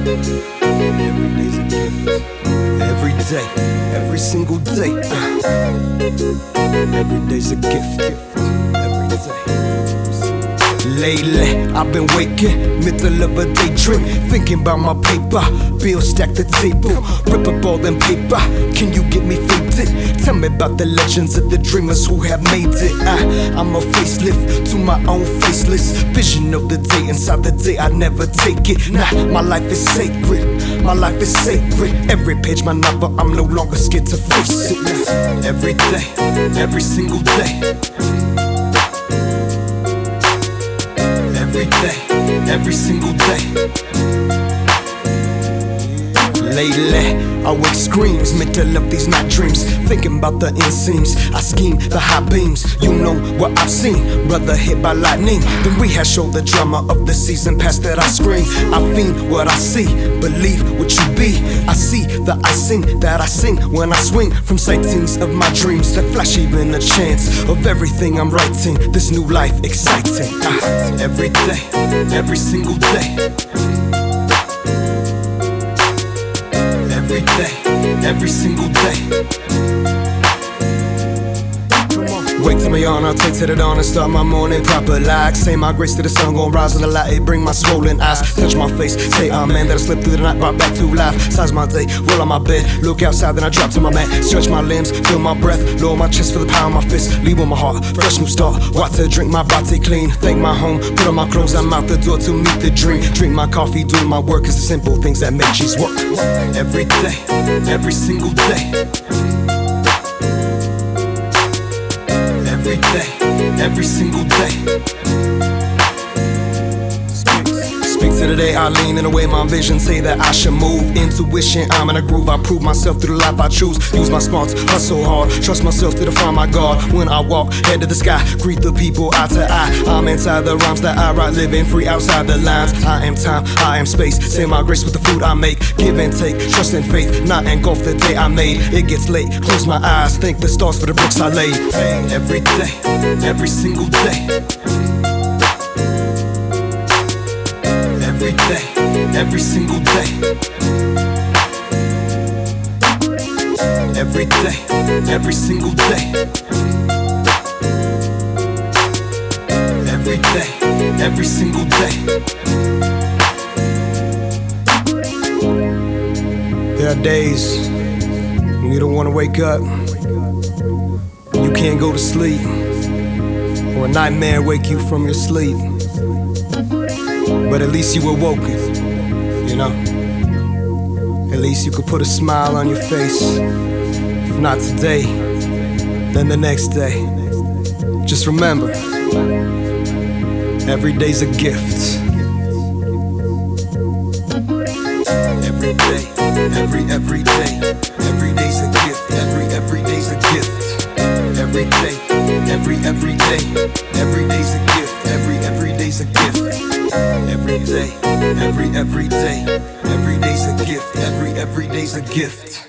Every day, every single day. Every day's a gift. Every day. Lately, I've been waking, middle of a daydream, thinking about my paper. Bill stack the table, rip up all them paper. Can you get me faded? Tell me about the legends of the dreamers who have made it. I, I'm a facelift to my own faceless vision of the day. Inside the day, I never take it. Nah, my life is sacred. My life is sacred. Every page, my novel, I'm no longer scared to face it. Every day, every single day. every day, every single day. Lately, I wake screams, middle of these night dreams, thinking about the inseams. I scheme the high beams, you know what I've seen. Brother hit by lightning, then we had show the drama of the season past that I scream. I fiend what I see, believe what you be. I see the icing that I sing when I swing from sightings of my dreams that flash even a chance of everything I'm writing. This new life exciting. Ah, every day, every single day. Every single day. Wake to my yawn, I'll take to the dawn and start my morning proper. Like Say my grace to the sun, gon' rise in the light, it bring my swollen eyes. Touch my face, say amen, that I slip through the night, brought back to life. Size my day, roll on my bed, look outside, then I drop to my mat. Stretch my limbs, feel my breath, lower my chest, feel the power of my fist. Leave with my heart, fresh new start, water, drink my body clean. Thank my home, put on my clothes, I'm out the door to meet the dream. Drink my coffee, do my work, it's the simple things that make cheese work. Every day, every single day every day, every single day. I lean in the way my vision say that I should move. Intuition, I'm in a groove. I prove myself through the life I choose. Use my smarts, hustle hard, trust myself to define my God. When I walk, head to the sky, greet the people eye to eye. I'm inside the rhymes that I write, living free outside the lines. I am time, I am space. Say my grace with the food I make. Give and take, trust and faith, not engulf the day I made. It gets late, close my eyes, thank the stars for the bricks I laid. Every day, every single day. Every day, every single day. Every day, every single day. Every day, every single day. There are days when you don't want to wake up, you can't go to sleep, or a nightmare wake you from your sleep. But at least you were woken, you know? At least you could put a smile on your face. If not today, then the next day. Just remember, every day's a gift. Every day, every, every day, every day's a gift. Every, every day's a gift. Every day, every, every day, every day's day, every, every day, every day's a gift. Every, every day's a gift.